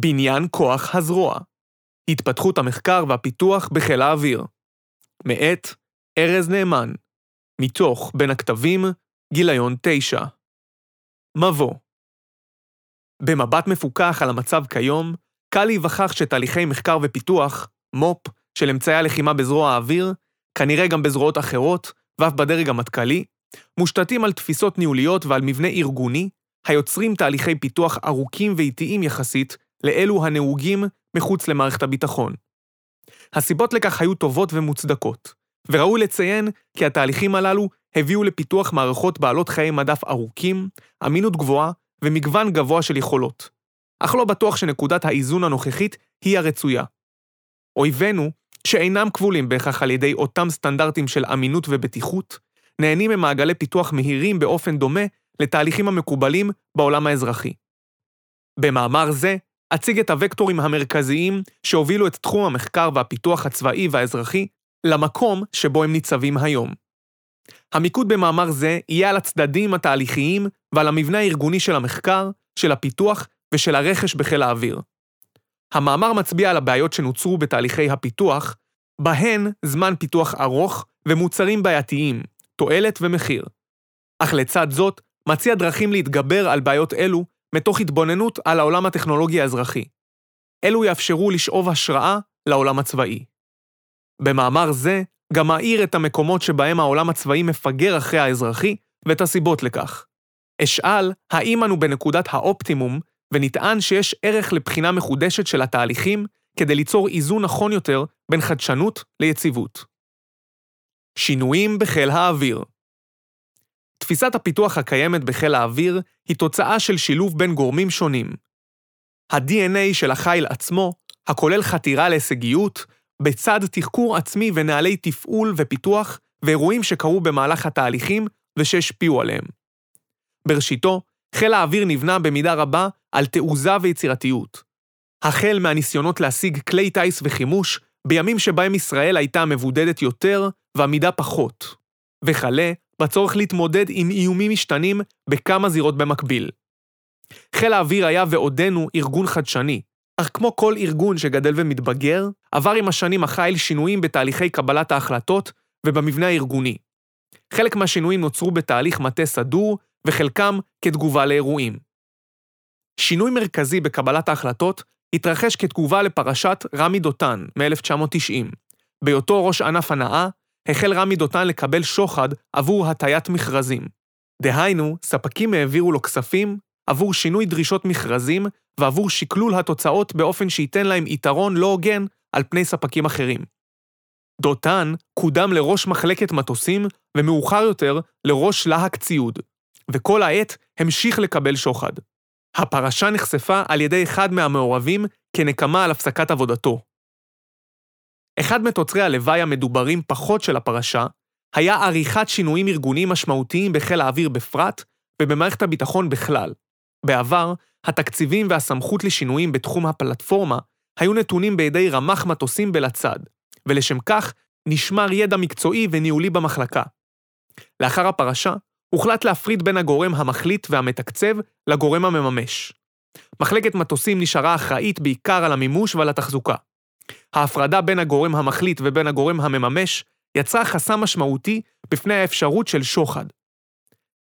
בניין כוח הזרוע התפתחות המחקר והפיתוח בחיל האוויר. מאת ארז נאמן מתוך בין הכתבים, גיליון 9 מבוא. במבט מפוכח על המצב כיום, קל להיווכח שתהליכי מחקר ופיתוח, מו"פ, של אמצעי הלחימה בזרוע האוויר, כנראה גם בזרועות אחרות, ואף בדרג המטכ"לי, מושתתים על תפיסות ניהוליות ועל מבנה ארגוני, היוצרים תהליכי פיתוח ארוכים ואיטיים יחסית לאלו הנהוגים מחוץ למערכת הביטחון. הסיבות לכך היו טובות ומוצדקות, וראוי לציין כי התהליכים הללו הביאו לפיתוח מערכות בעלות חיי מדף ארוכים, אמינות גבוהה ומגוון גבוה של יכולות. אך לא בטוח שנקודת האיזון הנוכחית היא הרצויה. אויבינו, שאינם כבולים בהכרח על ידי אותם סטנדרטים של אמינות ובטיחות, נהנים ממעגלי פיתוח מהירים באופן דומה לתהליכים המקובלים בעולם האזרחי. במאמר זה, אציג את הוקטורים המרכזיים שהובילו את תחום המחקר והפיתוח הצבאי והאזרחי למקום שבו הם ניצבים היום. המיקוד במאמר זה יהיה על הצדדים התהליכיים ועל המבנה הארגוני של המחקר, של הפיתוח ושל הרכש בחיל האוויר. המאמר מצביע על הבעיות שנוצרו בתהליכי הפיתוח, בהן זמן פיתוח ארוך ומוצרים בעייתיים, תועלת ומחיר. אך לצד זאת, מציע דרכים להתגבר על בעיות אלו מתוך התבוננות על העולם הטכנולוגי האזרחי. אלו יאפשרו לשאוב השראה לעולם הצבאי. במאמר זה גם מאיר את המקומות שבהם העולם הצבאי מפגר אחרי האזרחי ואת הסיבות לכך. אשאל האם אנו בנקודת האופטימום ונטען שיש ערך לבחינה מחודשת של התהליכים כדי ליצור איזון נכון יותר בין חדשנות ליציבות. שינויים בחיל האוויר תפיסת הפיתוח הקיימת בחיל האוויר היא תוצאה של שילוב בין גורמים שונים. ה-DNA של החיל עצמו, הכולל חתירה להישגיות, בצד תחקור עצמי ונהלי תפעול ופיתוח ואירועים שקרו במהלך התהליכים ושהשפיעו עליהם. בראשיתו, חיל האוויר נבנה במידה רבה על תעוזה ויצירתיות. החל מהניסיונות להשיג כלי טיס וחימוש בימים שבהם ישראל הייתה מבודדת יותר ועמידה פחות, וכלה בצורך להתמודד עם איומים משתנים בכמה זירות במקביל. חיל האוויר היה ועודנו ארגון חדשני, אך כמו כל ארגון שגדל ומתבגר, עבר עם השנים החיל שינויים בתהליכי קבלת ההחלטות ובמבנה הארגוני. חלק מהשינויים נוצרו בתהליך מטה סדור, וחלקם כתגובה לאירועים. שינוי מרכזי בקבלת ההחלטות התרחש כתגובה לפרשת רמי דותן מ-1990. בהיותו ראש ענף הנאה, החל רמי דותן לקבל שוחד עבור הטיית מכרזים. דהיינו, ספקים העבירו לו כספים עבור שינוי דרישות מכרזים ועבור שקלול התוצאות באופן שייתן להם יתרון לא הוגן על פני ספקים אחרים. דותן קודם לראש מחלקת מטוסים ומאוחר יותר לראש להק ציוד, וכל העת המשיך לקבל שוחד. הפרשה נחשפה על ידי אחד מהמעורבים כנקמה על הפסקת עבודתו. אחד מתוצרי הלוואי המדוברים פחות של הפרשה, היה עריכת שינויים ארגוניים משמעותיים בחיל האוויר בפרט ובמערכת הביטחון בכלל. בעבר, התקציבים והסמכות לשינויים בתחום הפלטפורמה היו נתונים בידי רמ"ח מטוסים בלצד, ולשם כך נשמר ידע מקצועי וניהולי במחלקה. לאחר הפרשה, הוחלט להפריד בין הגורם המחליט והמתקצב לגורם המממש. מחלקת מטוסים נשארה אחראית בעיקר על המימוש ועל התחזוקה. ההפרדה בין הגורם המחליט ובין הגורם המממש יצרה חסם משמעותי בפני האפשרות של שוחד.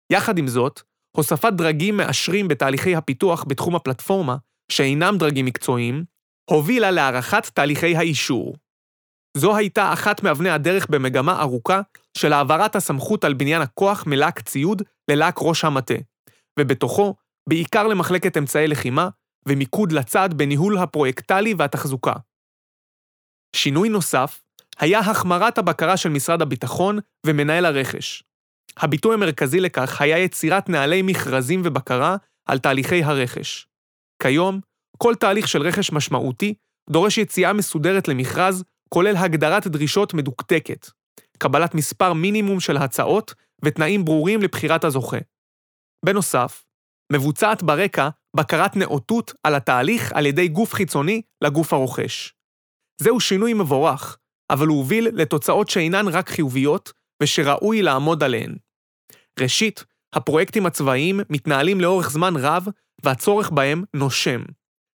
יחד עם זאת, הוספת דרגים מאשרים בתהליכי הפיתוח בתחום הפלטפורמה, שאינם דרגים מקצועיים, הובילה להארכת תהליכי האישור. זו הייתה אחת מאבני הדרך במגמה ארוכה של העברת הסמכות על בניין הכוח מלהק ציוד ללהק ראש המטה, ובתוכו, בעיקר למחלקת אמצעי לחימה, ומיקוד לצד בניהול הפרויקטלי והתחזוקה. שינוי נוסף היה החמרת הבקרה של משרד הביטחון ומנהל הרכש. הביטוי המרכזי לכך היה יצירת נהלי מכרזים ובקרה על תהליכי הרכש. כיום, כל תהליך של רכש משמעותי דורש יציאה מסודרת למכרז, כולל הגדרת דרישות מדוקדקת, קבלת מספר מינימום של הצעות ותנאים ברורים לבחירת הזוכה. בנוסף, מבוצעת ברקע בקרת נאותות על התהליך על ידי גוף חיצוני לגוף הרוכש. זהו שינוי מבורך, אבל הוא הוביל לתוצאות שאינן רק חיוביות, ושראוי לעמוד עליהן. ראשית, הפרויקטים הצבאיים מתנהלים לאורך זמן רב, והצורך בהם נושם.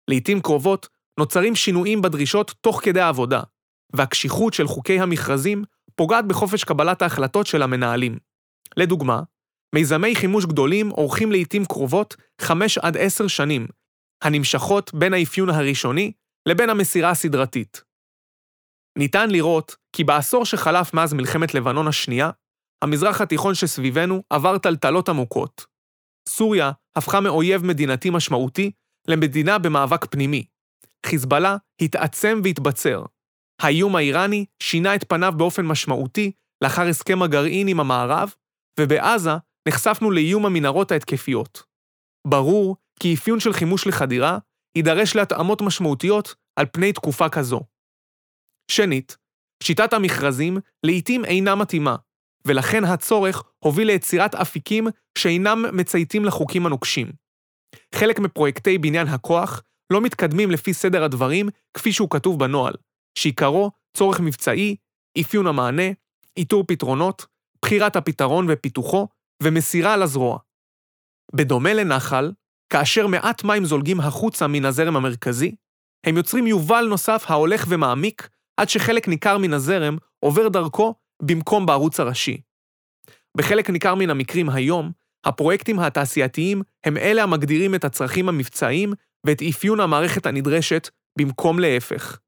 לעתים קרובות נוצרים שינויים בדרישות תוך כדי העבודה, והקשיחות של חוקי המכרזים פוגעת בחופש קבלת ההחלטות של המנהלים. לדוגמה, מיזמי חימוש גדולים אורכים לעתים קרובות 5 עד 10 שנים, הנמשכות בין האפיון הראשוני לבין המסירה הסדרתית. ניתן לראות כי בעשור שחלף מאז מלחמת לבנון השנייה, המזרח התיכון שסביבנו עבר טלטלות עמוקות. סוריה הפכה מאויב מדינתי משמעותי למדינה במאבק פנימי. חיזבאללה התעצם והתבצר. האיום האיראני שינה את פניו באופן משמעותי לאחר הסכם הגרעין עם המערב, ובעזה נחשפנו לאיום המנהרות ההתקפיות. ברור כי אפיון של חימוש לחדירה יידרש להתאמות משמעותיות על פני תקופה כזו. שנית, שיטת המכרזים לעתים אינה מתאימה, ולכן הצורך הוביל ליצירת אפיקים שאינם מצייתים לחוקים הנוקשים. חלק מפרויקטי בניין הכוח לא מתקדמים לפי סדר הדברים כפי שהוא כתוב בנוהל, שעיקרו צורך מבצעי, אפיון המענה, איתור פתרונות, בחירת הפתרון ופיתוחו, ומסירה לזרוע. בדומה לנחל, כאשר מעט מים זולגים החוצה מן הזרם המרכזי, הם יוצרים יובל נוסף ההולך ומעמיק, עד שחלק ניכר מן הזרם עובר דרכו במקום בערוץ הראשי. בחלק ניכר מן המקרים היום, הפרויקטים התעשייתיים הם אלה המגדירים את הצרכים המבצעיים ואת אפיון המערכת הנדרשת, במקום להפך.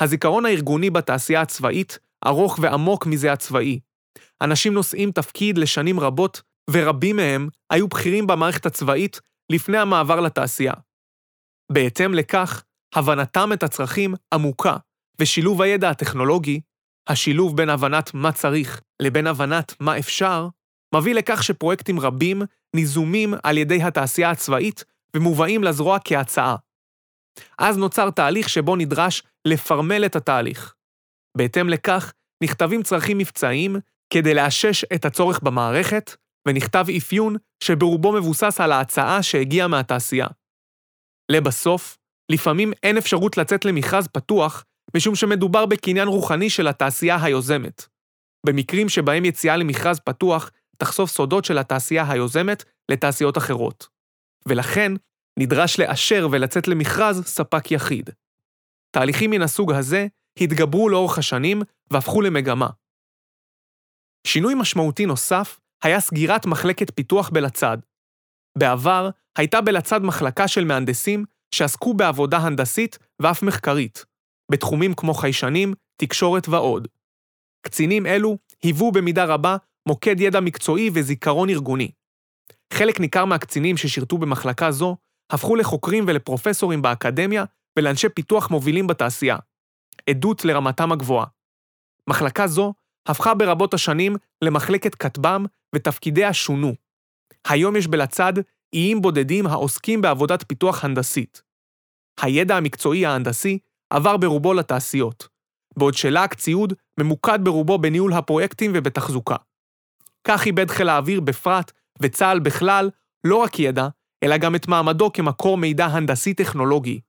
הזיכרון הארגוני בתעשייה הצבאית ארוך ועמוק מזה הצבאי. אנשים נושאים תפקיד לשנים רבות, ורבים מהם היו בכירים במערכת הצבאית לפני המעבר לתעשייה. בהתאם לכך, הבנתם את הצרכים עמוקה, ושילוב הידע הטכנולוגי, השילוב בין הבנת מה צריך לבין הבנת מה אפשר, מביא לכך שפרויקטים רבים ניזומים על ידי התעשייה הצבאית ומובאים לזרוע כהצעה. אז נוצר תהליך שבו נדרש לפרמל את התהליך. בהתאם לכך, נכתבים צרכים מבצעיים כדי לאשש את הצורך במערכת, ונכתב אפיון שברובו מבוסס על ההצעה שהגיעה מהתעשייה. לבסוף, לפעמים אין אפשרות לצאת למכרז פתוח, משום שמדובר בקניין רוחני של התעשייה היוזמת. במקרים שבהם יציאה למכרז פתוח תחשוף סודות של התעשייה היוזמת לתעשיות אחרות. ולכן, נדרש לאשר ולצאת למכרז ספק יחיד. תהליכים מן הסוג הזה התגברו לאורך השנים והפכו למגמה. שינוי משמעותי נוסף היה סגירת מחלקת פיתוח בלצד. בעבר הייתה בלצד מחלקה של מהנדסים שעסקו בעבודה הנדסית ואף מחקרית, בתחומים כמו חיישנים, תקשורת ועוד. קצינים אלו היוו במידה רבה מוקד ידע מקצועי וזיכרון ארגוני. חלק ניכר מהקצינים ששירתו במחלקה זו הפכו לחוקרים ולפרופסורים באקדמיה ולאנשי פיתוח מובילים בתעשייה. עדות לרמתם הגבוהה. מחלקה זו הפכה ברבות השנים למחלקת כטב"ם ותפקידיה שונו. היום יש בלצד איים בודדים העוסקים בעבודת פיתוח הנדסית. הידע המקצועי ההנדסי עבר ברובו לתעשיות, בעוד שלהק ציוד ממוקד ברובו בניהול הפרויקטים ובתחזוקה. כך איבד חיל האוויר בפרט, וצה"ל בכלל, לא רק ידע, אלא גם את מעמדו כמקור מידע הנדסי-טכנולוגי.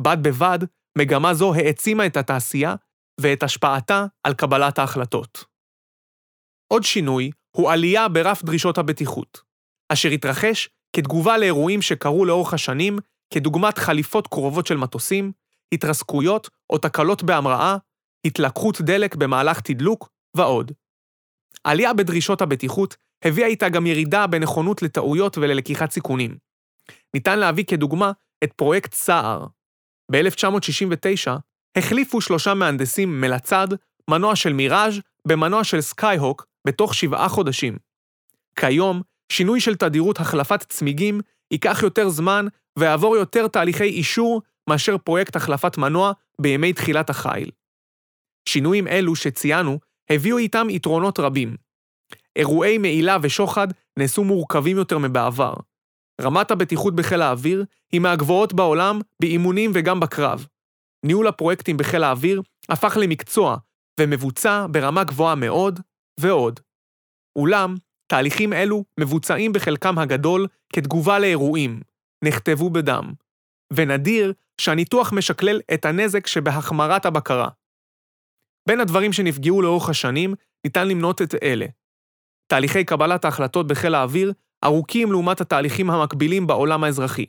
בד בבד, מגמה זו העצימה את התעשייה ואת השפעתה על קבלת ההחלטות. עוד שינוי הוא עלייה ברף דרישות הבטיחות, אשר התרחש כתגובה לאירועים שקרו לאורך השנים, כדוגמת חליפות קרובות של מטוסים, התרסקויות או תקלות בהמראה, התלקחות דלק במהלך תדלוק ועוד. עלייה בדרישות הבטיחות הביאה איתה גם ירידה בנכונות לטעויות וללקיחת סיכונים. ניתן להביא כדוגמה את פרויקט סער. ב-1969 החליפו שלושה מהנדסים מלצד מנוע של מיראז' במנוע של סקייהוק בתוך שבעה חודשים. כיום, שינוי של תדירות החלפת צמיגים ייקח יותר זמן ויעבור יותר תהליכי אישור מאשר פרויקט החלפת מנוע בימי תחילת החיל. שינויים אלו שציינו הביאו איתם יתרונות רבים. אירועי מעילה ושוחד נעשו מורכבים יותר מבעבר. רמת הבטיחות בחיל האוויר היא מהגבוהות בעולם באימונים וגם בקרב. ניהול הפרויקטים בחיל האוויר הפך למקצוע ומבוצע ברמה גבוהה מאוד ועוד. אולם, תהליכים אלו מבוצעים בחלקם הגדול כתגובה לאירועים, נכתבו בדם, ונדיר שהניתוח משקלל את הנזק שבהחמרת הבקרה. בין הדברים שנפגעו לאורך השנים, ניתן למנות את אלה. תהליכי קבלת ההחלטות בחיל האוויר ארוכים לעומת התהליכים המקבילים בעולם האזרחי.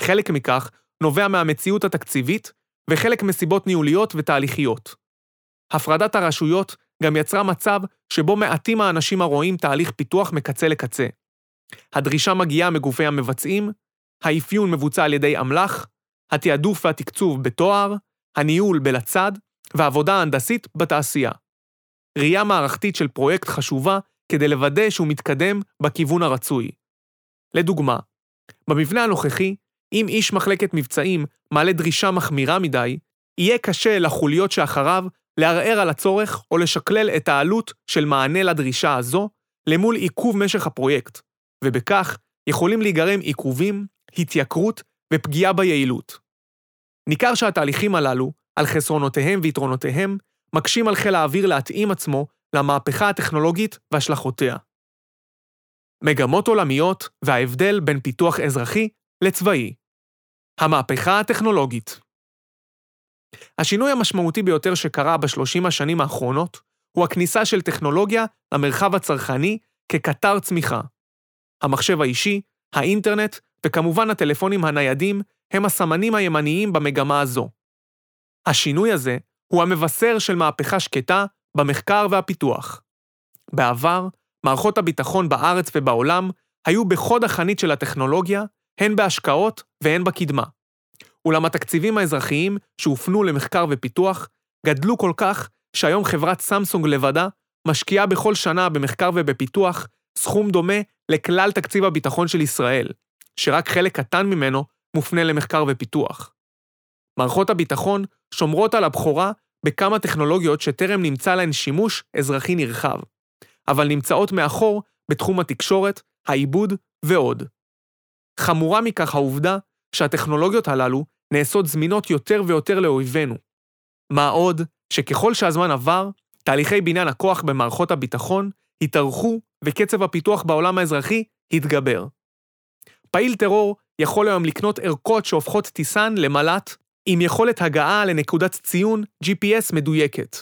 חלק מכך נובע מהמציאות התקציבית וחלק מסיבות ניהוליות ותהליכיות. הפרדת הרשויות גם יצרה מצב שבו מעטים האנשים הרואים תהליך פיתוח מקצה לקצה. הדרישה מגיעה מגופי המבצעים, האפיון מבוצע על ידי אמל"ח, התעדוף והתקצוב בתואר, הניהול בלצד, והעבודה ההנדסית בתעשייה. ראייה מערכתית של פרויקט חשובה כדי לוודא שהוא מתקדם בכיוון הרצוי. לדוגמה, במבנה הנוכחי, אם איש מחלקת מבצעים מעלה דרישה מחמירה מדי, יהיה קשה לחוליות שאחריו לערער על הצורך או לשקלל את העלות של מענה לדרישה הזו למול עיכוב משך הפרויקט, ובכך יכולים להיגרם עיכובים, התייקרות ופגיעה ביעילות. ניכר שהתהליכים הללו, על חסרונותיהם ויתרונותיהם, מקשים על חיל האוויר להתאים עצמו למהפכה הטכנולוגית והשלכותיה. מגמות עולמיות וההבדל בין פיתוח אזרחי לצבאי. המהפכה הטכנולוגית השינוי המשמעותי ביותר שקרה בשלושים השנים האחרונות הוא הכניסה של טכנולוגיה למרחב הצרכני כקטר צמיחה. המחשב האישי, האינטרנט וכמובן הטלפונים הניידים הם הסמנים הימניים במגמה הזו. השינוי הזה הוא המבשר של מהפכה שקטה במחקר והפיתוח. בעבר, מערכות הביטחון בארץ ובעולם היו בחוד החנית של הטכנולוגיה, הן בהשקעות והן בקדמה. אולם התקציבים האזרחיים שהופנו למחקר ופיתוח גדלו כל כך שהיום חברת סמסונג לבדה משקיעה בכל שנה במחקר ובפיתוח סכום דומה לכלל תקציב הביטחון של ישראל, שרק חלק קטן ממנו מופנה למחקר ופיתוח. מערכות הביטחון שומרות על הבכורה בכמה טכנולוגיות שטרם נמצא להן שימוש אזרחי נרחב, אבל נמצאות מאחור בתחום התקשורת, העיבוד ועוד. חמורה מכך העובדה שהטכנולוגיות הללו נעשות זמינות יותר ויותר לאויבינו. מה עוד, שככל שהזמן עבר, תהליכי בניין הכוח במערכות הביטחון התארכו וקצב הפיתוח בעולם האזרחי התגבר. פעיל טרור יכול היום לקנות ערכות שהופכות טיסן למל"ט עם יכולת הגעה לנקודת ציון GPS מדויקת.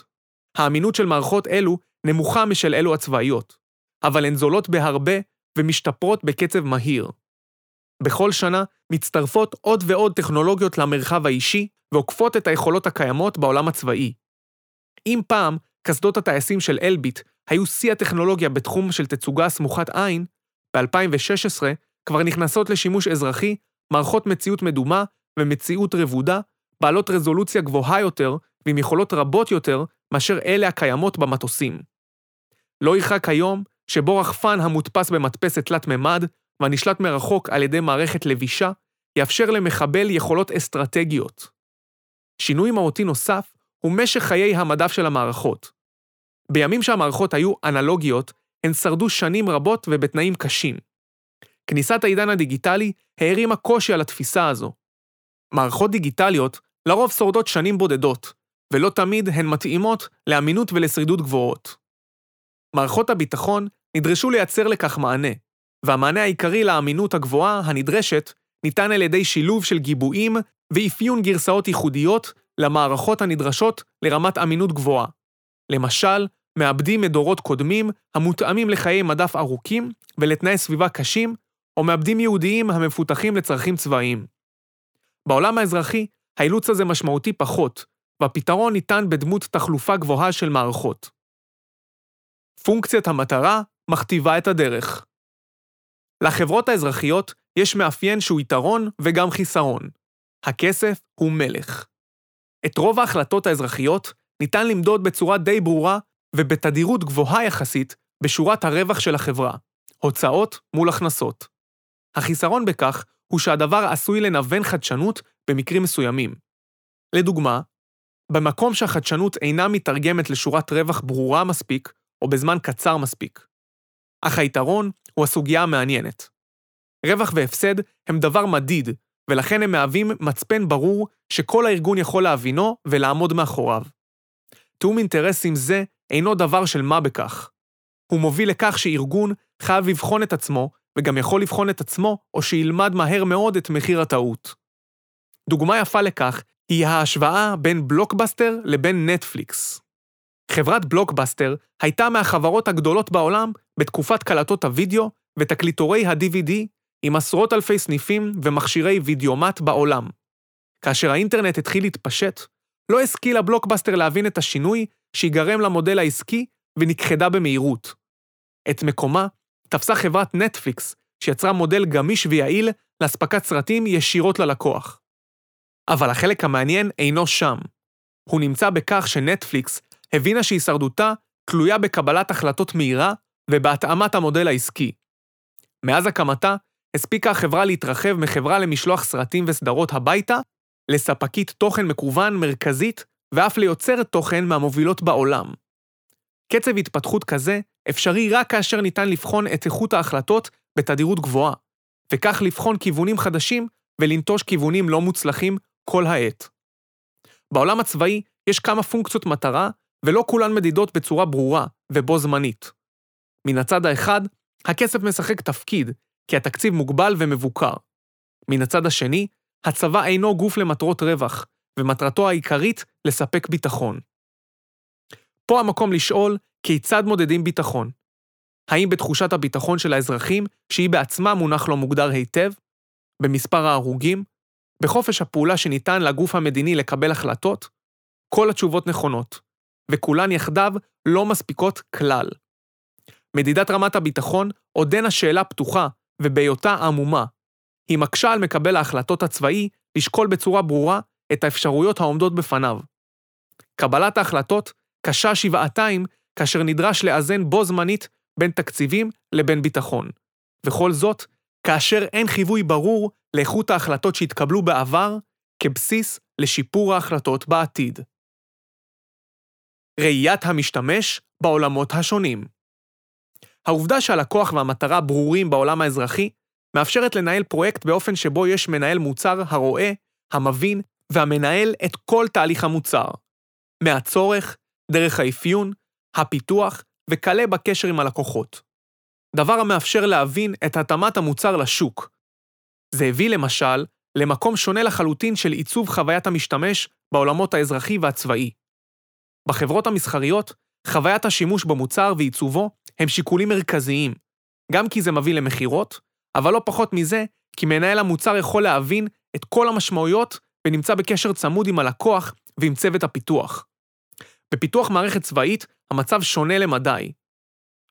האמינות של מערכות אלו נמוכה משל אלו הצבאיות, אבל הן זולות בהרבה ומשתפרות בקצב מהיר. בכל שנה מצטרפות עוד ועוד טכנולוגיות למרחב האישי ועוקפות את היכולות הקיימות בעולם הצבאי. אם פעם קסדות הטייסים של אלביט היו שיא הטכנולוגיה בתחום של תצוגה סמוכת עין, ב-2016 כבר נכנסות לשימוש אזרחי מערכות מציאות מדומה ומציאות רבודה, בעלות רזולוציה גבוהה יותר ועם יכולות רבות יותר מאשר אלה הקיימות במטוסים. לא ירחק היום שבו רחפן המודפס במדפסת תלת-ממד והנשלט מרחוק על ידי מערכת לבישה, יאפשר למחבל יכולות אסטרטגיות. שינוי מהותי נוסף הוא משך חיי המדף של המערכות. בימים שהמערכות היו אנלוגיות, הן שרדו שנים רבות ובתנאים קשים. כניסת העידן הדיגיטלי הערימה קושי על התפיסה הזו. מערכות דיגיטליות לרוב שורדות שנים בודדות, ולא תמיד הן מתאימות לאמינות ולשרידות גבוהות. מערכות הביטחון נדרשו לייצר לכך מענה, והמענה העיקרי לאמינות הגבוהה הנדרשת ניתן על ידי שילוב של גיבויים ואפיון גרסאות ייחודיות למערכות הנדרשות לרמת אמינות גבוהה. למשל, מאבדים מדורות קודמים המותאמים לחיי מדף ארוכים ולתנאי סביבה קשים, או מאבדים ייעודיים המפותחים לצרכים צבאיים. בעולם האזרחי, האילוץ הזה משמעותי פחות, והפתרון ניתן בדמות תחלופה גבוהה של מערכות. פונקציית המטרה מכתיבה את הדרך. לחברות האזרחיות יש מאפיין שהוא יתרון וגם חיסרון. הכסף הוא מלך. את רוב ההחלטות האזרחיות ניתן למדוד בצורה די ברורה ובתדירות גבוהה יחסית בשורת הרווח של החברה, הוצאות מול הכנסות. החיסרון בכך הוא שהדבר עשוי לנוון חדשנות במקרים מסוימים. לדוגמה, במקום שהחדשנות אינה מתרגמת לשורת רווח ברורה מספיק, או בזמן קצר מספיק. אך היתרון הוא הסוגיה המעניינת. רווח והפסד הם דבר מדיד, ולכן הם מהווים מצפן ברור שכל הארגון יכול להבינו ולעמוד מאחוריו. תיאום אינטרסים זה אינו דבר של מה בכך. הוא מוביל לכך שארגון חייב לבחון את עצמו, וגם יכול לבחון את עצמו, או שילמד מהר מאוד את מחיר הטעות. דוגמה יפה לכך היא ההשוואה בין בלוקבאסטר לבין נטפליקס. חברת בלוקבאסטר הייתה מהחברות הגדולות בעולם בתקופת קלטות הוידאו ותקליטורי ה-DVD עם עשרות אלפי סניפים ומכשירי וידאומט בעולם. כאשר האינטרנט התחיל להתפשט, לא השכיל הבלוקבאסטר להבין את השינוי שיגרם למודל העסקי ונכחדה במהירות. את מקומה תפסה חברת נטפליקס, שיצרה מודל גמיש ויעיל לאספקת סרטים ישירות ללקוח. אבל החלק המעניין אינו שם. הוא נמצא בכך שנטפליקס הבינה שהישרדותה תלויה בקבלת החלטות מהירה ובהתאמת המודל העסקי. מאז הקמתה, הספיקה החברה להתרחב מחברה למשלוח סרטים וסדרות הביתה, לספקית תוכן מקוון מרכזית, ואף ליוצרת תוכן מהמובילות בעולם. קצב התפתחות כזה אפשרי רק כאשר ניתן לבחון את איכות ההחלטות בתדירות גבוהה, וכך לבחון כיוונים חדשים ולנטוש כיוונים לא מוצלחים כל העת. בעולם הצבאי יש כמה פונקציות מטרה, ולא כולן מדידות בצורה ברורה ובו זמנית. מן הצד האחד, הכסף משחק תפקיד, כי התקציב מוגבל ומבוקר. מן הצד השני, הצבא אינו גוף למטרות רווח, ומטרתו העיקרית לספק ביטחון. פה המקום לשאול כיצד מודדים ביטחון. האם בתחושת הביטחון של האזרחים, שהיא בעצמה מונח לא מוגדר היטב? במספר ההרוגים? בחופש הפעולה שניתן לגוף המדיני לקבל החלטות? כל התשובות נכונות, וכולן יחדיו לא מספיקות כלל. מדידת רמת הביטחון עודנה שאלה פתוחה, ובהיותה עמומה. היא מקשה על מקבל ההחלטות הצבאי לשקול בצורה ברורה את האפשרויות העומדות בפניו. קבלת ההחלטות קשה שבעתיים כאשר נדרש לאזן בו זמנית בין תקציבים לבין ביטחון. וכל זאת, כאשר אין חיווי ברור לאיכות ההחלטות שהתקבלו בעבר כבסיס לשיפור ההחלטות בעתיד. ראיית המשתמש בעולמות השונים העובדה שהלקוח והמטרה ברורים בעולם האזרחי, מאפשרת לנהל פרויקט באופן שבו יש מנהל מוצר הרואה, המבין והמנהל את כל תהליך המוצר. מהצורך, דרך האפיון, הפיתוח וכלה בקשר עם הלקוחות. דבר המאפשר להבין את התאמת המוצר לשוק. זה הביא למשל למקום שונה לחלוטין של עיצוב חוויית המשתמש בעולמות האזרחי והצבאי. בחברות המסחריות, חוויית השימוש במוצר ועיצובו הם שיקולים מרכזיים, גם כי זה מביא למכירות, אבל לא פחות מזה, כי מנהל המוצר יכול להבין את כל המשמעויות ונמצא בקשר צמוד עם הלקוח ועם צוות הפיתוח. בפיתוח מערכת צבאית, המצב שונה למדי.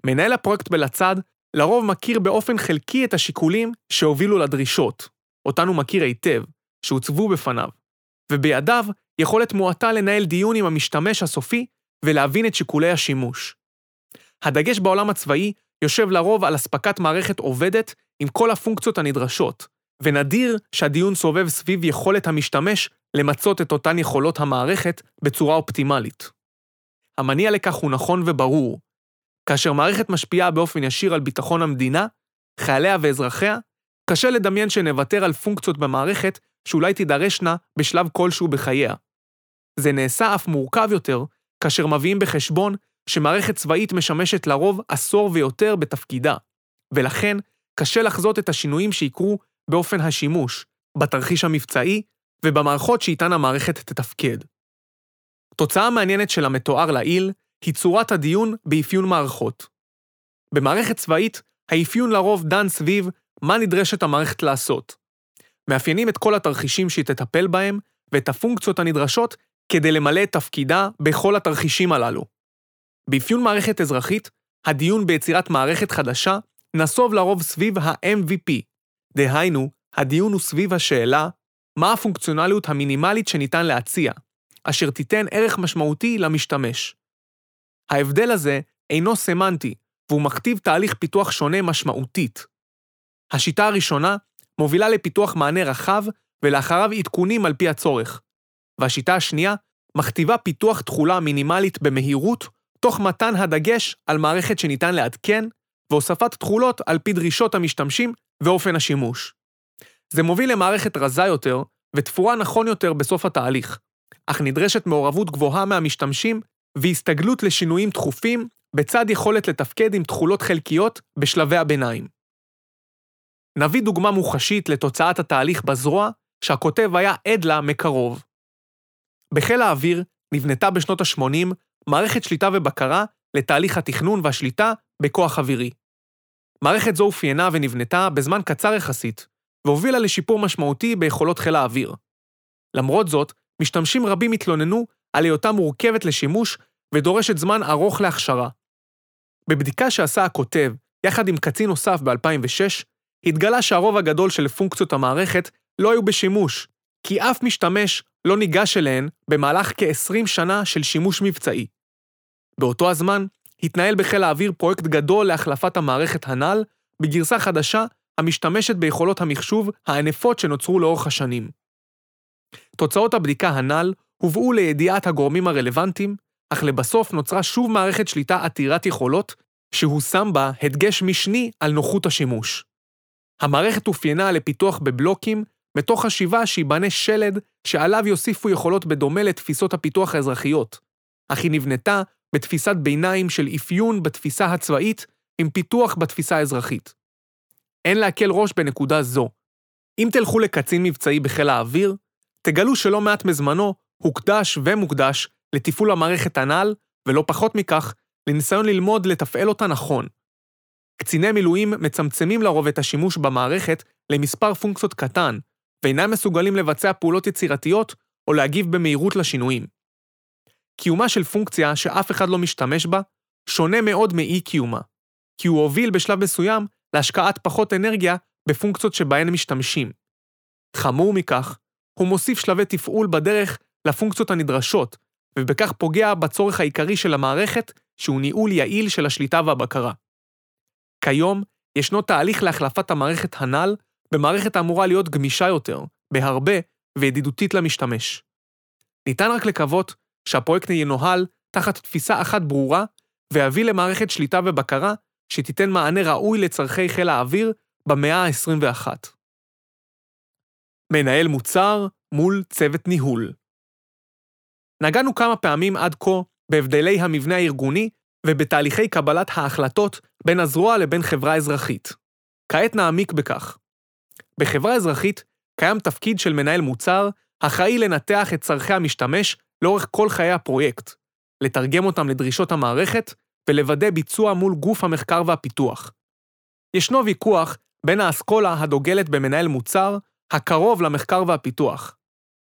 מנהל הפרויקט בלצד לרוב מכיר באופן חלקי את השיקולים שהובילו לדרישות, אותן הוא מכיר היטב, שהוצבו בפניו, ובידיו יכולת מועטה לנהל דיון עם המשתמש הסופי ולהבין את שיקולי השימוש. הדגש בעולם הצבאי יושב לרוב על אספקת מערכת עובדת עם כל הפונקציות הנדרשות, ונדיר שהדיון סובב סביב יכולת המשתמש למצות את אותן יכולות המערכת בצורה אופטימלית. המניע לכך הוא נכון וברור. כאשר מערכת משפיעה באופן ישיר על ביטחון המדינה, חייליה ואזרחיה, קשה לדמיין שנוותר על פונקציות במערכת שאולי תידרשנה בשלב כלשהו בחייה. זה נעשה אף מורכב יותר כאשר מביאים בחשבון שמערכת צבאית משמשת לרוב עשור ויותר בתפקידה, ולכן קשה לחזות את השינויים שיקרו באופן השימוש, בתרחיש המבצעי ובמערכות שאיתן המערכת תתפקד. תוצאה מעניינת של המתואר לעיל היא צורת הדיון באפיון מערכות. במערכת צבאית, האפיון לרוב דן סביב מה נדרשת המערכת לעשות. מאפיינים את כל התרחישים שהיא תטפל בהם ואת הפונקציות הנדרשות כדי למלא את תפקידה בכל התרחישים הללו. באפיון מערכת אזרחית, הדיון ביצירת מערכת חדשה נסוב לרוב סביב ה-MVP, דהיינו, הדיון הוא סביב השאלה מה הפונקציונליות המינימלית שניתן להציע, אשר תיתן ערך משמעותי למשתמש. ההבדל הזה אינו סמנטי, והוא מכתיב תהליך פיתוח שונה משמעותית. השיטה הראשונה מובילה לפיתוח מענה רחב ולאחריו עדכונים על פי הצורך, והשיטה השנייה מכתיבה פיתוח תכולה מינימלית במהירות תוך מתן הדגש על מערכת שניתן לעדכן, והוספת תכולות על פי דרישות המשתמשים ואופן השימוש. זה מוביל למערכת רזה יותר ותפורה נכון יותר בסוף התהליך, אך נדרשת מעורבות גבוהה מהמשתמשים והסתגלות לשינויים תכופים, בצד יכולת לתפקד עם תכולות חלקיות בשלבי הביניים. נביא דוגמה מוחשית לתוצאת התהליך בזרוע, שהכותב היה עד לה מקרוב. בחיל האוויר נבנתה בשנות ה-80 מערכת שליטה ובקרה לתהליך התכנון והשליטה בכוח אווירי. מערכת זו אופיינה ונבנתה בזמן קצר יחסית, והובילה לשיפור משמעותי ביכולות חיל האוויר. למרות זאת, משתמשים רבים התלוננו על היותה מורכבת לשימוש ודורשת זמן ארוך להכשרה. בבדיקה שעשה הכותב, יחד עם קצין נוסף ב-2006, התגלה שהרוב הגדול של פונקציות המערכת לא היו בשימוש, כי אף משתמש לא ניגש אליהן במהלך כ-20 שנה של שימוש מבצעי. באותו הזמן, התנהל בחיל האוויר פרויקט גדול להחלפת המערכת הנ"ל בגרסה חדשה המשתמשת ביכולות המחשוב הענפות שנוצרו לאורך השנים. תוצאות הבדיקה הנ"ל הובאו לידיעת הגורמים הרלוונטיים, אך לבסוף נוצרה שוב מערכת שליטה עתירת יכולות, שהושם בה הדגש משני על נוחות השימוש. המערכת אופיינה לפיתוח בבלוקים, מתוך חשיבה שייבנה שלד שעליו יוסיפו יכולות בדומה לתפיסות הפיתוח האזרחיות, אך היא נבנתה בתפיסת ביניים של אפיון בתפיסה הצבאית עם פיתוח בתפיסה האזרחית. אין להקל ראש בנקודה זו. אם תלכו לקצין מבצעי בחיל האוויר, תגלו שלא מעט מזמנו הוקדש ומוקדש לתפעול המערכת הנ"ל, ולא פחות מכך, לניסיון ללמוד לתפעל אותה נכון. קציני מילואים מצמצמים לרוב את השימוש במערכת למספר פונקציות קטן, ואינם מסוגלים לבצע פעולות יצירתיות או להגיב במהירות לשינויים. קיומה של פונקציה שאף אחד לא משתמש בה, שונה מאוד מאי-קיומה, כי הוא הוביל בשלב מסוים להשקעת פחות אנרגיה בפונקציות שבהן משתמשים. חמור מכך, הוא מוסיף שלבי תפעול בדרך לפונקציות הנדרשות, ובכך פוגע בצורך העיקרי של המערכת, שהוא ניהול יעיל של השליטה והבקרה. כיום, ישנו תהליך להחלפת המערכת הנ"ל במערכת האמורה להיות גמישה יותר, בהרבה, וידידותית למשתמש. ניתן רק לקוות שהפרויקט ינוהל תחת תפיסה אחת ברורה, ויביא למערכת שליטה ובקרה שתיתן מענה ראוי לצורכי חיל האוויר במאה ה-21. מנהל מוצר מול צוות ניהול. נגענו כמה פעמים עד כה בהבדלי המבנה הארגוני ובתהליכי קבלת ההחלטות בין הזרוע לבין חברה אזרחית. כעת נעמיק בכך. בחברה אזרחית קיים תפקיד של מנהל מוצר, אחראי לנתח את צורכי המשתמש לאורך כל חיי הפרויקט, לתרגם אותם לדרישות המערכת ולוודא ביצוע מול גוף המחקר והפיתוח. ישנו ויכוח בין האסכולה הדוגלת במנהל מוצר, הקרוב למחקר והפיתוח.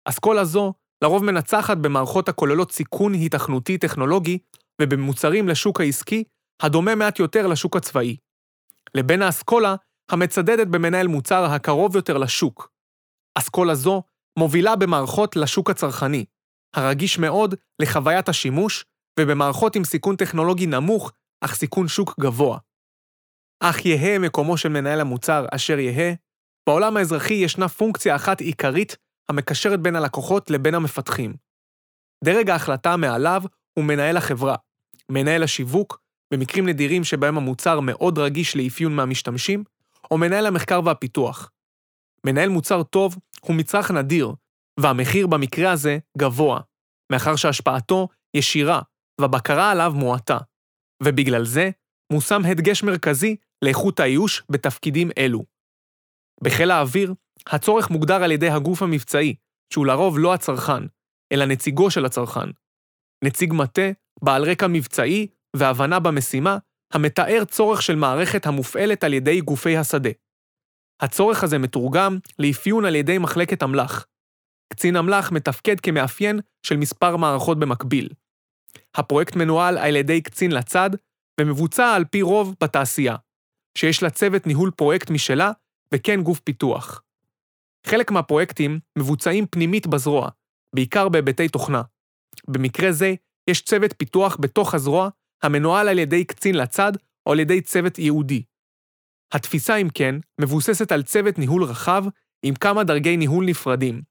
אסכולה זו לרוב מנצחת במערכות הכוללות סיכון היתכנותי טכנולוגי ובמוצרים לשוק העסקי, הדומה מעט יותר לשוק הצבאי. לבין האסכולה המצדדת במנהל מוצר הקרוב יותר לשוק. אסכולה זו מובילה במערכות לשוק הצרכני, הרגיש מאוד לחוויית השימוש, ובמערכות עם סיכון טכנולוגי נמוך, אך סיכון שוק גבוה. אך יהא מקומו של מנהל המוצר אשר יהא, בעולם האזרחי ישנה פונקציה אחת עיקרית המקשרת בין הלקוחות לבין המפתחים. דרג ההחלטה מעליו הוא מנהל החברה, מנהל השיווק, במקרים נדירים שבהם המוצר מאוד רגיש לאפיון מהמשתמשים, או מנהל המחקר והפיתוח. מנהל מוצר טוב הוא מצרך נדיר, והמחיר במקרה הזה גבוה, מאחר שהשפעתו ישירה והבקרה עליו מועטה, ובגלל זה מושם הדגש מרכזי לאיכות האיוש בתפקידים אלו. בחיל האוויר, הצורך מוגדר על ידי הגוף המבצעי, שהוא לרוב לא הצרכן, אלא נציגו של הצרכן. נציג מטה, בעל רקע מבצעי והבנה במשימה, המתאר צורך של מערכת המופעלת על ידי גופי השדה. הצורך הזה מתורגם לאפיון על ידי מחלקת אמל"ח. קצין אמל"ח מתפקד כמאפיין של מספר מערכות במקביל. הפרויקט מנוהל על ידי קצין לצד, ומבוצע על פי רוב בתעשייה, שיש לה צוות ניהול פרויקט משלה, וכן גוף פיתוח. חלק מהפרויקטים מבוצעים פנימית בזרוע, בעיקר בהיבטי תוכנה. במקרה זה, יש צוות פיתוח בתוך הזרוע, המנוהל על ידי קצין לצד או על ידי צוות ייעודי. התפיסה, אם כן, מבוססת על צוות ניהול רחב עם כמה דרגי ניהול נפרדים.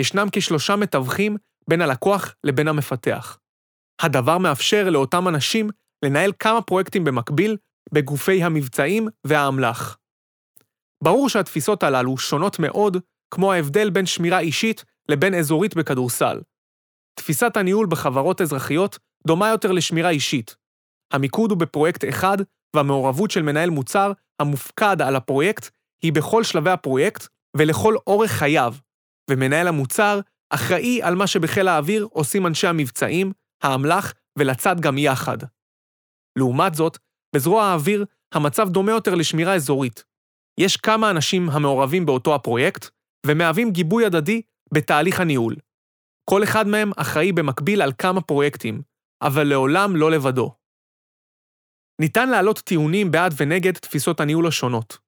ישנם כשלושה מתווכים בין הלקוח לבין המפתח. הדבר מאפשר לאותם אנשים לנהל כמה פרויקטים במקביל בגופי המבצעים והאמל"ח. ברור שהתפיסות הללו שונות מאוד, כמו ההבדל בין שמירה אישית לבין אזורית בכדורסל. תפיסת הניהול בחברות אזרחיות דומה יותר לשמירה אישית. המיקוד הוא בפרויקט אחד, והמעורבות של מנהל מוצר המופקד על הפרויקט היא בכל שלבי הפרויקט ולכל אורך חייו, ומנהל המוצר אחראי על מה שבחיל האוויר עושים אנשי המבצעים, האמל"ח ולצד גם יחד. לעומת זאת, בזרוע האוויר המצב דומה יותר לשמירה אזורית. יש כמה אנשים המעורבים באותו הפרויקט, ומהווים גיבוי הדדי בתהליך הניהול. כל אחד מהם אחראי במקביל על כמה פרויקטים, אבל לעולם לא לבדו. ניתן להעלות טיעונים בעד ונגד תפיסות הניהול השונות,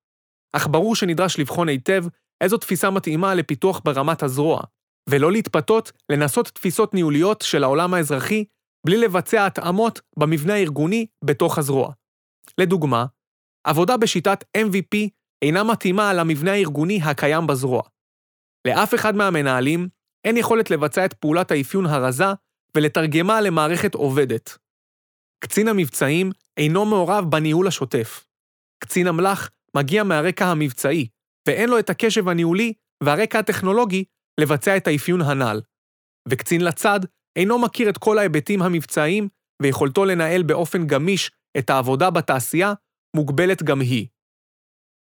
אך ברור שנדרש לבחון היטב איזו תפיסה מתאימה לפיתוח ברמת הזרוע, ולא להתפתות לנסות תפיסות ניהוליות של העולם האזרחי בלי לבצע התאמות במבנה הארגוני בתוך הזרוע. לדוגמה, עבודה בשיטת MVP אינה מתאימה למבנה הארגוני הקיים בזרוע. לאף אחד מהמנהלים אין יכולת לבצע את פעולת האפיון הרזה ולתרגמה למערכת עובדת. קצין המבצעים אינו מעורב בניהול השוטף. קצין אמל"ח מגיע מהרקע המבצעי, ואין לו את הקשב הניהולי והרקע הטכנולוגי לבצע את האפיון הנ"ל. וקצין לצד אינו מכיר את כל ההיבטים המבצעיים, ויכולתו לנהל באופן גמיש את העבודה בתעשייה מוגבלת גם היא.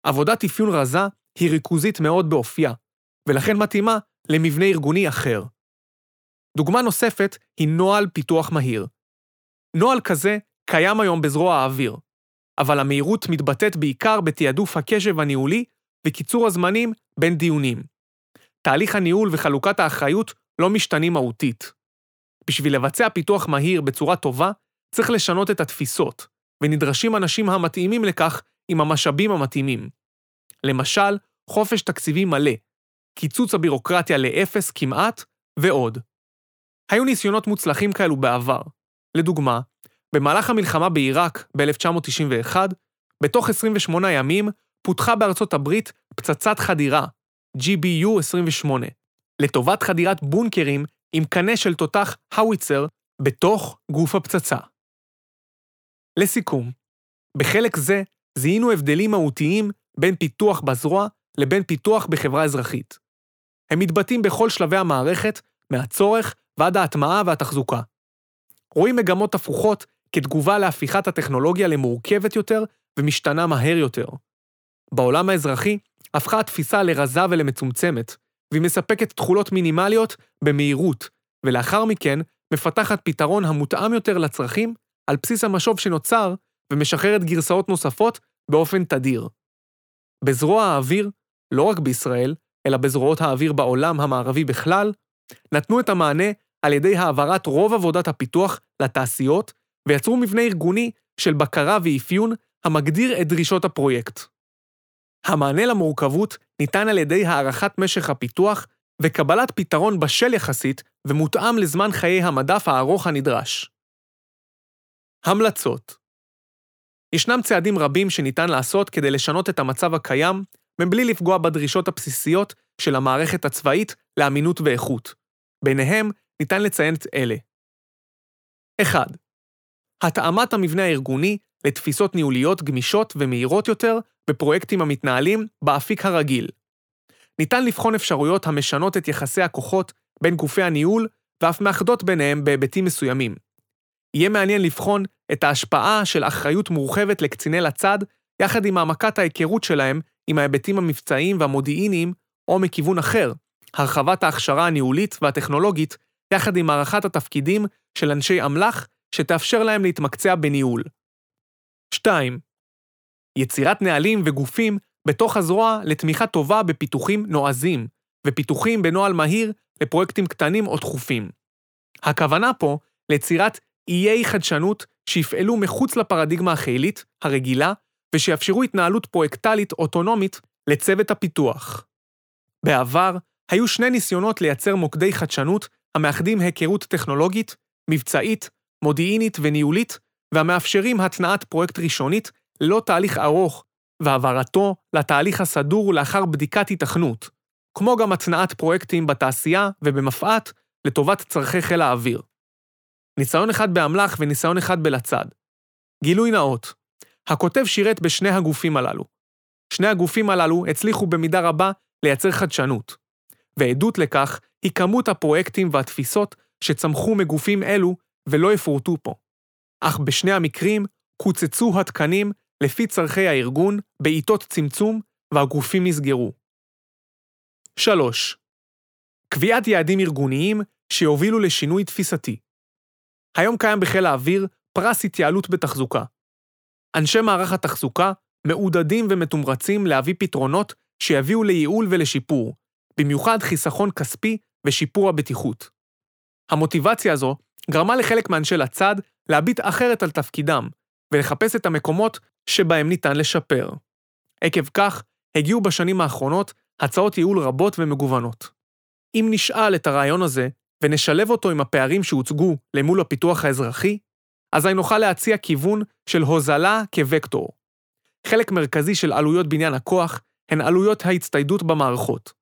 עבודת אפיון רזה היא ריכוזית מאוד באופייה, ולכן מתאימה למבנה ארגוני אחר. דוגמה נוספת היא נוהל פיתוח מהיר. נוהל כזה קיים היום בזרוע האוויר, אבל המהירות מתבטאת בעיקר בתעדוף הקשב הניהולי וקיצור הזמנים בין דיונים. תהליך הניהול וחלוקת האחריות לא משתנים מהותית. בשביל לבצע פיתוח מהיר בצורה טובה, צריך לשנות את התפיסות, ונדרשים אנשים המתאימים לכך עם המשאבים המתאימים. למשל, חופש תקציבי מלא, קיצוץ הבירוקרטיה לאפס כמעט, ועוד. היו ניסיונות מוצלחים כאלו בעבר. לדוגמה, במהלך המלחמה בעיראק ב-1991, בתוך 28 ימים פותחה בארצות הברית פצצת חדירה, GBU-28, לטובת חדירת בונקרים עם קנה של תותח האוויצר בתוך גוף הפצצה. לסיכום, בחלק זה זיהינו הבדלים מהותיים בין פיתוח בזרוע לבין פיתוח בחברה אזרחית. הם מתבטאים בכל שלבי המערכת, מהצורך ועד ההטמעה והתחזוקה. רואים מגמות הפוכות כתגובה להפיכת הטכנולוגיה למורכבת יותר ומשתנה מהר יותר. בעולם האזרחי הפכה התפיסה לרזה ולמצומצמת, והיא מספקת תכולות מינימליות במהירות, ולאחר מכן מפתחת פתרון המותאם יותר לצרכים על בסיס המשוב שנוצר ומשחררת גרסאות נוספות באופן תדיר. בזרוע האוויר, לא רק בישראל, אלא בזרועות האוויר בעולם המערבי בכלל, נתנו את המענה על ידי העברת רוב עבודת הפיתוח לתעשיות, ויצרו מבנה ארגוני של בקרה ואפיון המגדיר את דרישות הפרויקט. המענה למורכבות ניתן על ידי הארכת משך הפיתוח וקבלת פתרון בשל יחסית ומותאם לזמן חיי המדף הארוך הנדרש. המלצות ישנם צעדים רבים שניתן לעשות כדי לשנות את המצב הקיים, מבלי לפגוע בדרישות הבסיסיות של המערכת הצבאית לאמינות ואיכות. ביניהם ניתן לציין את אלה. 1. התאמת המבנה הארגוני לתפיסות ניהוליות גמישות ומהירות יותר בפרויקטים המתנהלים באפיק הרגיל. ניתן לבחון אפשרויות המשנות את יחסי הכוחות בין גופי הניהול ואף מאחדות ביניהם בהיבטים מסוימים. יהיה מעניין לבחון את ההשפעה של אחריות מורחבת לקציני לצד, יחד עם העמקת ההיכרות שלהם עם ההיבטים המבצעיים והמודיעיניים, או מכיוון אחר, הרחבת ההכשרה הניהולית והטכנולוגית, יחד עם הערכת התפקידים של אנשי אמל"ח, שתאפשר להם להתמקצע בניהול. 2. יצירת נהלים וגופים בתוך הזרוע לתמיכה טובה בפיתוחים נועזים, ופיתוחים בנוהל מהיר לפרויקטים קטנים או דחופים. הכוונה פה ליצירת איי חדשנות שיפעלו מחוץ לפרדיגמה החילית, הרגילה, ושיאפשרו התנהלות פרויקטלית אוטונומית לצוות הפיתוח. בעבר, היו שני ניסיונות לייצר מוקדי חדשנות המאחדים היכרות טכנולוגית, מבצעית, מודיעינית וניהולית, והמאפשרים התנעת פרויקט ראשונית ללא תהליך ארוך, והעברתו לתהליך הסדור לאחר בדיקת היתכנות, כמו גם התנעת פרויקטים בתעשייה ובמפא"ת לטובת צורכי חיל האוויר. ניסיון אחד באמל"ח וניסיון אחד בלצד. גילוי נאות, הכותב שירת בשני הגופים הללו. שני הגופים הללו הצליחו במידה רבה לייצר חדשנות, ועדות לכך היא כמות הפרויקטים והתפיסות שצמחו מגופים אלו ולא יפורטו פה. אך בשני המקרים קוצצו התקנים לפי צורכי הארגון בעיתות צמצום והגופים נסגרו. 3. קביעת יעדים ארגוניים שיובילו לשינוי תפיסתי. היום קיים בחיל האוויר פרס התייעלות בתחזוקה. אנשי מערך התחזוקה מעודדים ומתומרצים להביא פתרונות שיביאו לייעול ולשיפור, במיוחד חיסכון כספי ושיפור הבטיחות. המוטיבציה הזו גרמה לחלק מאנשי לצד להביט אחרת על תפקידם, ולחפש את המקומות שבהם ניתן לשפר. עקב כך, הגיעו בשנים האחרונות הצעות ייעול רבות ומגוונות. אם נשאל את הרעיון הזה ונשלב אותו עם הפערים שהוצגו למול הפיתוח האזרחי, אזי נוכל להציע כיוון של הוזלה כווקטור. חלק מרכזי של עלויות בניין הכוח הן עלויות ההצטיידות במערכות.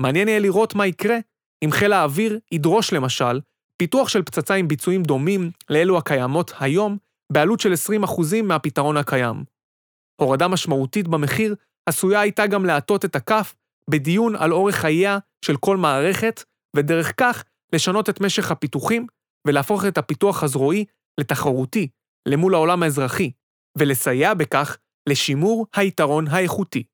מעניין יהיה לראות מה יקרה אם חיל האוויר ידרוש למשל פיתוח של פצצה עם ביצועים דומים לאלו הקיימות היום בעלות של 20% מהפתרון הקיים. הורדה משמעותית במחיר עשויה הייתה גם להטות את הכף בדיון על אורך חייה של כל מערכת, ודרך כך לשנות את משך הפיתוחים ולהפוך את הפיתוח הזרועי לתחרותי למול העולם האזרחי, ולסייע בכך לשימור היתרון האיכותי.